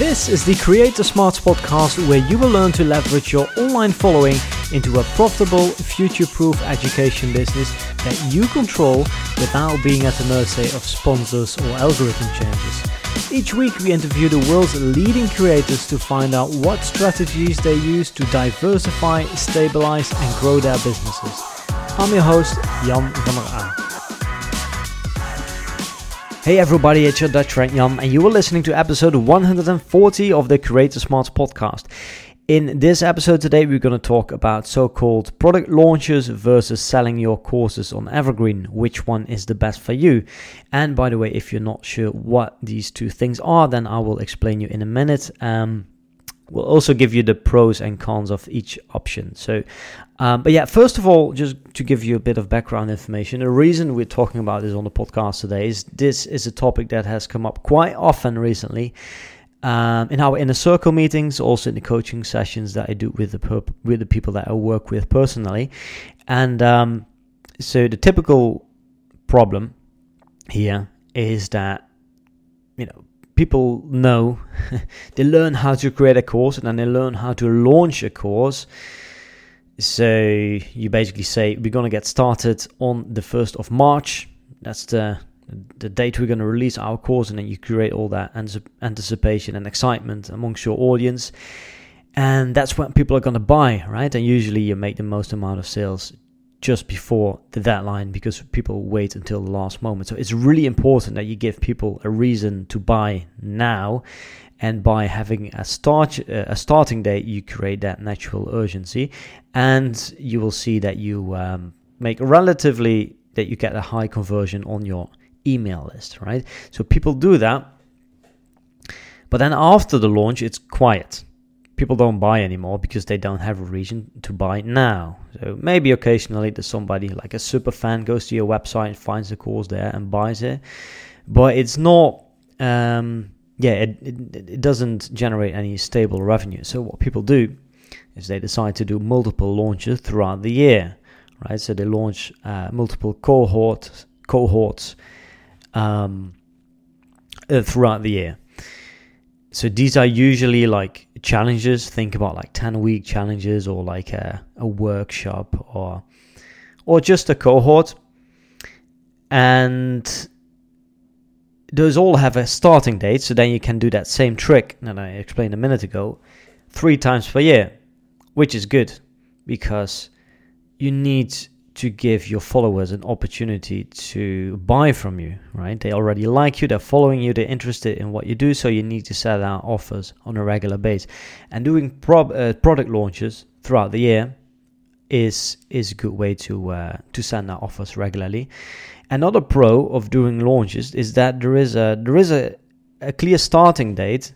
This is the Creator Smarts podcast where you will learn to leverage your online following into a profitable, future proof education business that you control without being at the mercy of sponsors or algorithm changes. Each week, we interview the world's leading creators to find out what strategies they use to diversify, stabilize, and grow their businesses. I'm your host, Jan van der. Hey everybody, it's your Dutch friend Jan, and you are listening to episode 140 of the Creator Smarts podcast. In this episode today, we're going to talk about so called product launches versus selling your courses on Evergreen. Which one is the best for you? And by the way, if you're not sure what these two things are, then I will explain you in a minute. Um, we'll also give you the pros and cons of each option. So, um, but yeah, first of all, just to give you a bit of background information, the reason we're talking about this on the podcast today is this is a topic that has come up quite often recently. Um, in our inner circle meetings, also in the coaching sessions that I do with the perp- with the people that I work with personally, and um, so the typical problem here is that you know people know they learn how to create a course and then they learn how to launch a course. So you basically say we're going to get started on the 1st of march. That's the the date we're going to release our course and then you create all that anticipation and excitement amongst your audience. And that's when people are going to buy right? And usually you make the most amount of sales just before the deadline because people wait until the last moment. So it's really important that you give people a reason to buy now. And by having a start uh, a starting date, you create that natural urgency, and you will see that you um, make relatively that you get a high conversion on your email list, right? So people do that, but then after the launch, it's quiet people don't buy anymore because they don't have a reason to buy now. So maybe occasionally there's somebody like a super fan goes to your website, finds the course there, and buys it, but it's not. Um, yeah, it, it, it doesn't generate any stable revenue. So what people do is they decide to do multiple launches throughout the year, right? So they launch uh, multiple cohorts cohorts um, uh, throughout the year. So these are usually like challenges. Think about like 10 week challenges or like a, a workshop or or just a cohort. And those all have a starting date so then you can do that same trick that i explained a minute ago three times per year which is good because you need to give your followers an opportunity to buy from you, right? They already like you, they're following you, they're interested in what you do, so you need to set out offers on a regular basis. And doing uh, product launches throughout the year is is a good way to uh, to send out offers regularly. Another pro of doing launches is that there is a there is a, a clear starting date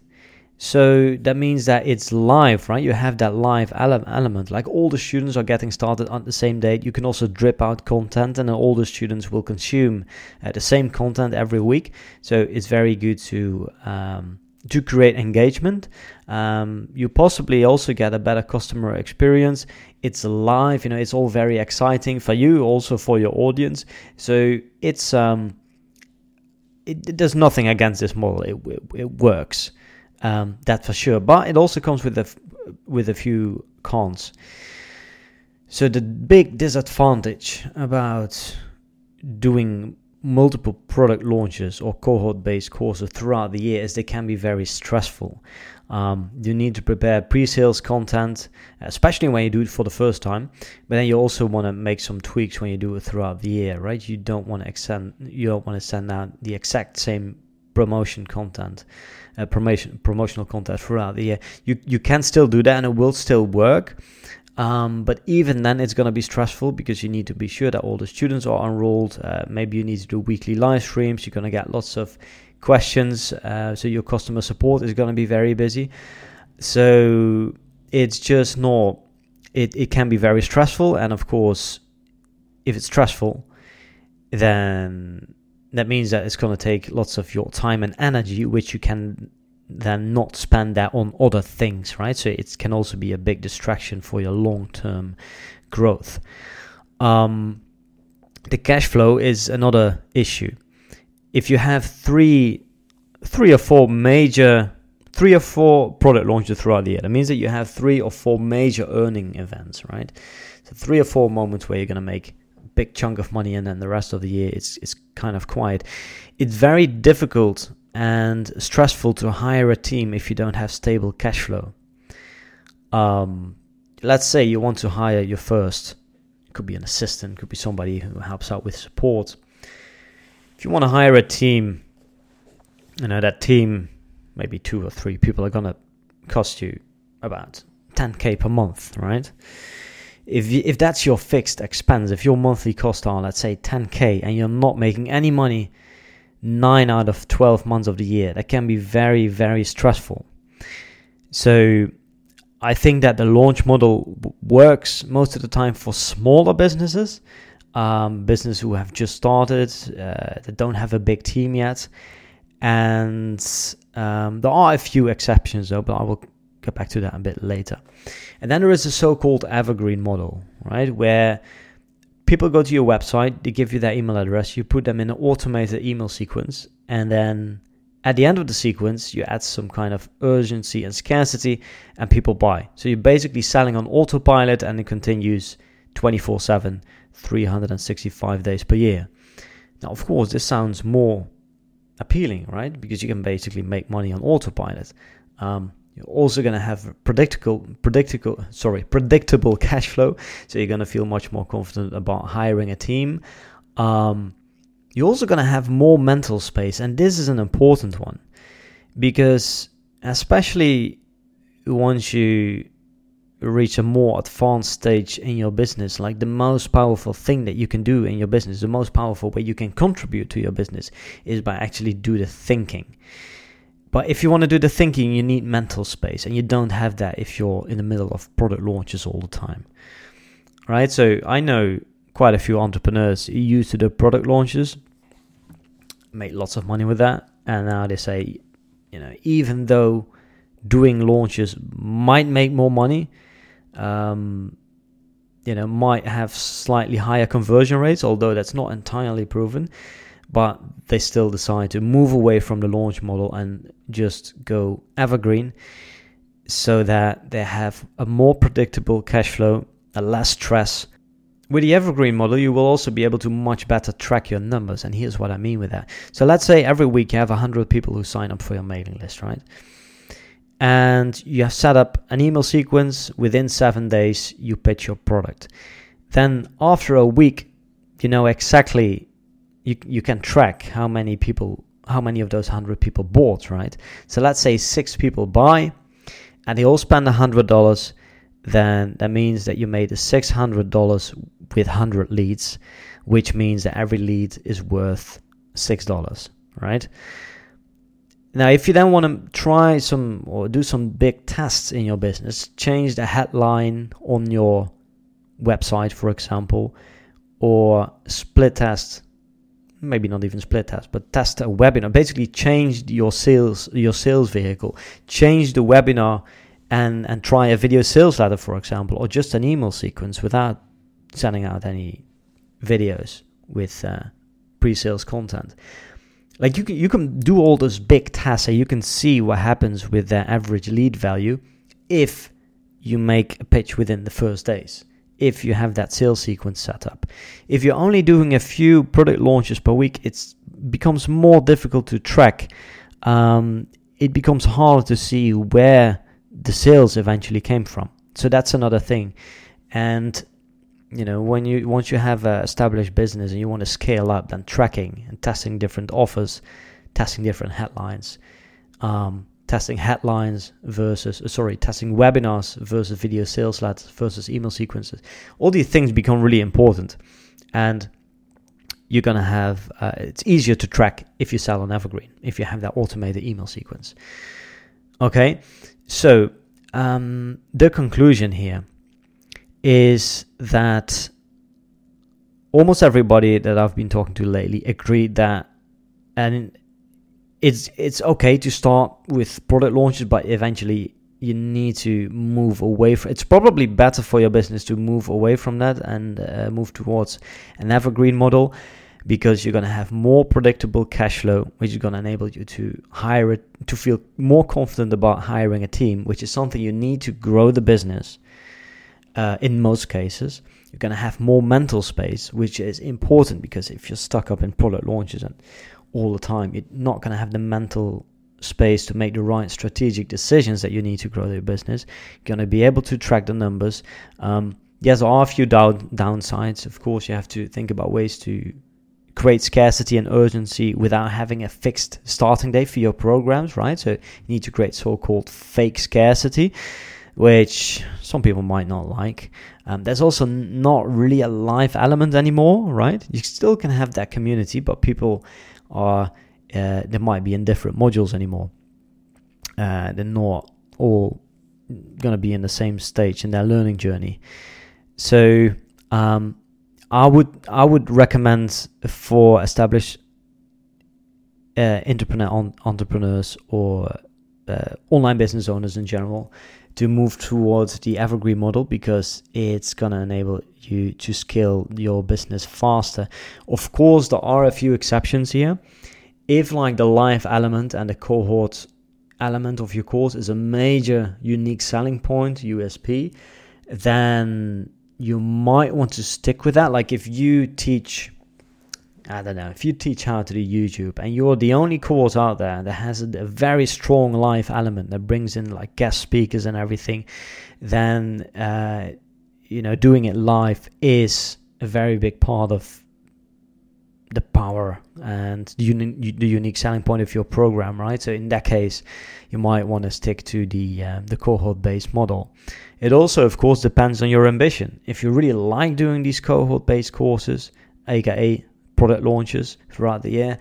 so that means that it's live, right? You have that live ele- element. Like all the students are getting started on the same date. You can also drip out content, and all the students will consume uh, the same content every week. So it's very good to um, to create engagement. Um, you possibly also get a better customer experience. It's live, you know. It's all very exciting for you, also for your audience. So it's um, it, there's nothing against this model. It, it, it works um, that for sure. But it also comes with a with a few cons. So the big disadvantage about doing multiple product launches or cohort-based courses throughout the year is they can be very stressful. Um, you need to prepare pre-sales content, especially when you do it for the first time. But then you also want to make some tweaks when you do it throughout the year, right? You don't want to extend, you don't want to send out the exact same promotion content, uh, promotion promotional content throughout the year. You you can still do that and it will still work. Um, but even then, it's going to be stressful because you need to be sure that all the students are enrolled. Uh, maybe you need to do weekly live streams. You're going to get lots of questions. Uh, so your customer support is going to be very busy. So it's just not, it, it can be very stressful. And of course, if it's stressful, then that means that it's going to take lots of your time and energy, which you can then not spend that on other things, right? So it can also be a big distraction for your long term growth. Um, the cash flow is another issue. If you have three, three or four major three or four product launches throughout the year. That means that you have three or four major earning events, right? So three or four moments where you're going to make big chunk of money, and then the rest of the year it's it's kind of quiet. It's very difficult and stressful to hire a team if you don't have stable cash flow. Um, let's say you want to hire your first, it could be an assistant, could be somebody who helps out with support. If you want to hire a team, you know that team, maybe two or three people, are gonna cost you about 10k per month, right? If if that's your fixed expense, if your monthly costs are let's say 10k, and you're not making any money nine out of 12 months of the year, that can be very very stressful. So I think that the launch model works most of the time for smaller businesses, um, businesses who have just started, uh, that don't have a big team yet. And um, there are a few exceptions though, but I will get back to that a bit later. And then there is a so called evergreen model, right? Where people go to your website, they give you their email address, you put them in an automated email sequence, and then at the end of the sequence, you add some kind of urgency and scarcity, and people buy. So you're basically selling on autopilot, and it continues 24 7, 365 days per year. Now, of course, this sounds more appealing, right? Because you can basically make money on autopilot. Um, you're also going to have predictable, predictable, sorry, predictable cash flow. So you're going to feel much more confident about hiring a team. Um, you're also going to have more mental space. And this is an important one because, especially once you reach a more advanced stage in your business, like the most powerful thing that you can do in your business, the most powerful way you can contribute to your business is by actually do the thinking. But if you want to do the thinking, you need mental space, and you don't have that if you're in the middle of product launches all the time. Right? So I know quite a few entrepreneurs who used to do product launches, made lots of money with that, and now they say, you know, even though doing launches might make more money, um, you know, might have slightly higher conversion rates, although that's not entirely proven. But they still decide to move away from the launch model and just go evergreen so that they have a more predictable cash flow, a less stress, with the evergreen model, you will also be able to much better track your numbers. And here's what I mean with that. So let's say every week you have 100 people who sign up for your mailing list, right? And you have set up an email sequence. Within seven days, you pitch your product. Then after a week, you know exactly, you, you can track how many people, how many of those 100 people bought, right? So let's say six people buy and they all spend $100 then that means that you made $600 with 100 leads, which means that every lead is worth $6, right? Now, if you then want to try some or do some big tests in your business, change the headline on your website, for example, or split test, maybe not even split test, but test a webinar. Basically, change your sales your sales vehicle, change the webinar and and try a video sales letter, for example, or just an email sequence without sending out any videos with uh, pre-sales content. Like you can you can do all those big tasks, and you can see what happens with the average lead value if you make a pitch within the first days. If you have that sales sequence set up, if you're only doing a few product launches per week, it becomes more difficult to track. Um, it becomes harder to see where the sales eventually came from. So that's another thing. And you know, when you once you have an established business and you want to scale up, then tracking and testing different offers, testing different headlines, um, testing headlines versus uh, sorry, testing webinars versus video sales letters versus email sequences. All these things become really important, and you're gonna have uh, it's easier to track if you sell on Evergreen if you have that automated email sequence. Okay, so, um, the conclusion here is that almost everybody that I've been talking to lately agreed that, and it's it's okay to start with product launches, but eventually you need to move away from. It's probably better for your business to move away from that and uh, move towards an evergreen model, because you're to have more predictable cash flow, which is to enable you to hire it, to feel more confident about hiring a team, which is something you need to grow the business. Uh, in most cases, you're going to have more mental space, which is important because if you're stuck up in product launches and all the time, you're not going to have the mental space to make the right strategic decisions that you need to grow your business. You're going to be able to track the numbers. Um, yes, there are a few down, downsides. Of course, you have to think about ways to create scarcity and urgency without having a fixed starting date for your programs, right? So you need to create so-called fake scarcity, which some people might not like. Um, there's also not really a live element anymore, right? You still can have that community, but people are uh, they might be in different modules anymore. Uh, they're not all going to be in the same stage in their learning journey. So um, I would I would recommend for established uh, entrepreneur on, entrepreneurs or uh, online business owners in general to move towards the evergreen model because it's going to enable you to scale your business faster. Of course, there are a few exceptions here if like the live element and the cohort element of your course is a major unique selling point USP then you might want to stick with that like if you teach I don't know if you teach how to do YouTube and you're the only course out there that has a, very strong live element that brings in like guest speakers and everything then uh, you know doing it live is a very big part of the power and the, uni- the unique selling point of your program, right? So in that case, you might want to stick to the uh, the cohort-based model. It also, of course, depends on your ambition. If you really like doing these cohort-based courses, aka product launches throughout the year,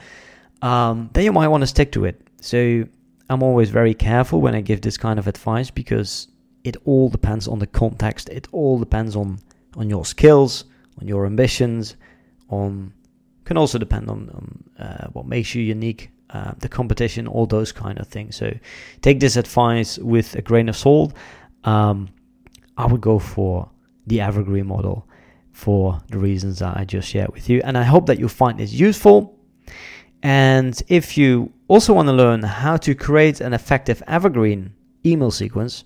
um, then you might want to stick to it. So I'm always very careful when I give this kind of advice because it all depends on the context. It all depends on on your skills, on your ambitions, on can also depend on, on uh, what makes you unique, uh, the competition, all those kind of things. So take this advice with a grain of salt. Um, I would go for the evergreen model for the reasons that I just shared with you. And I hope that you'll find this useful. And if you also want to learn how to create an effective evergreen email sequence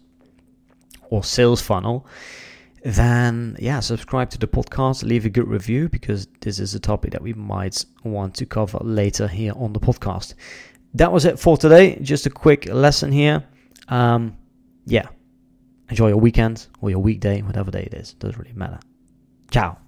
or sales funnel, then yeah, subscribe to the podcast, leave a good review because this is a topic that we might want to cover later here on the podcast. That was it for today. Just a quick lesson here. Um, yeah, enjoy your weekend or your weekday, whatever day it is. Doesn't really matter. Chao.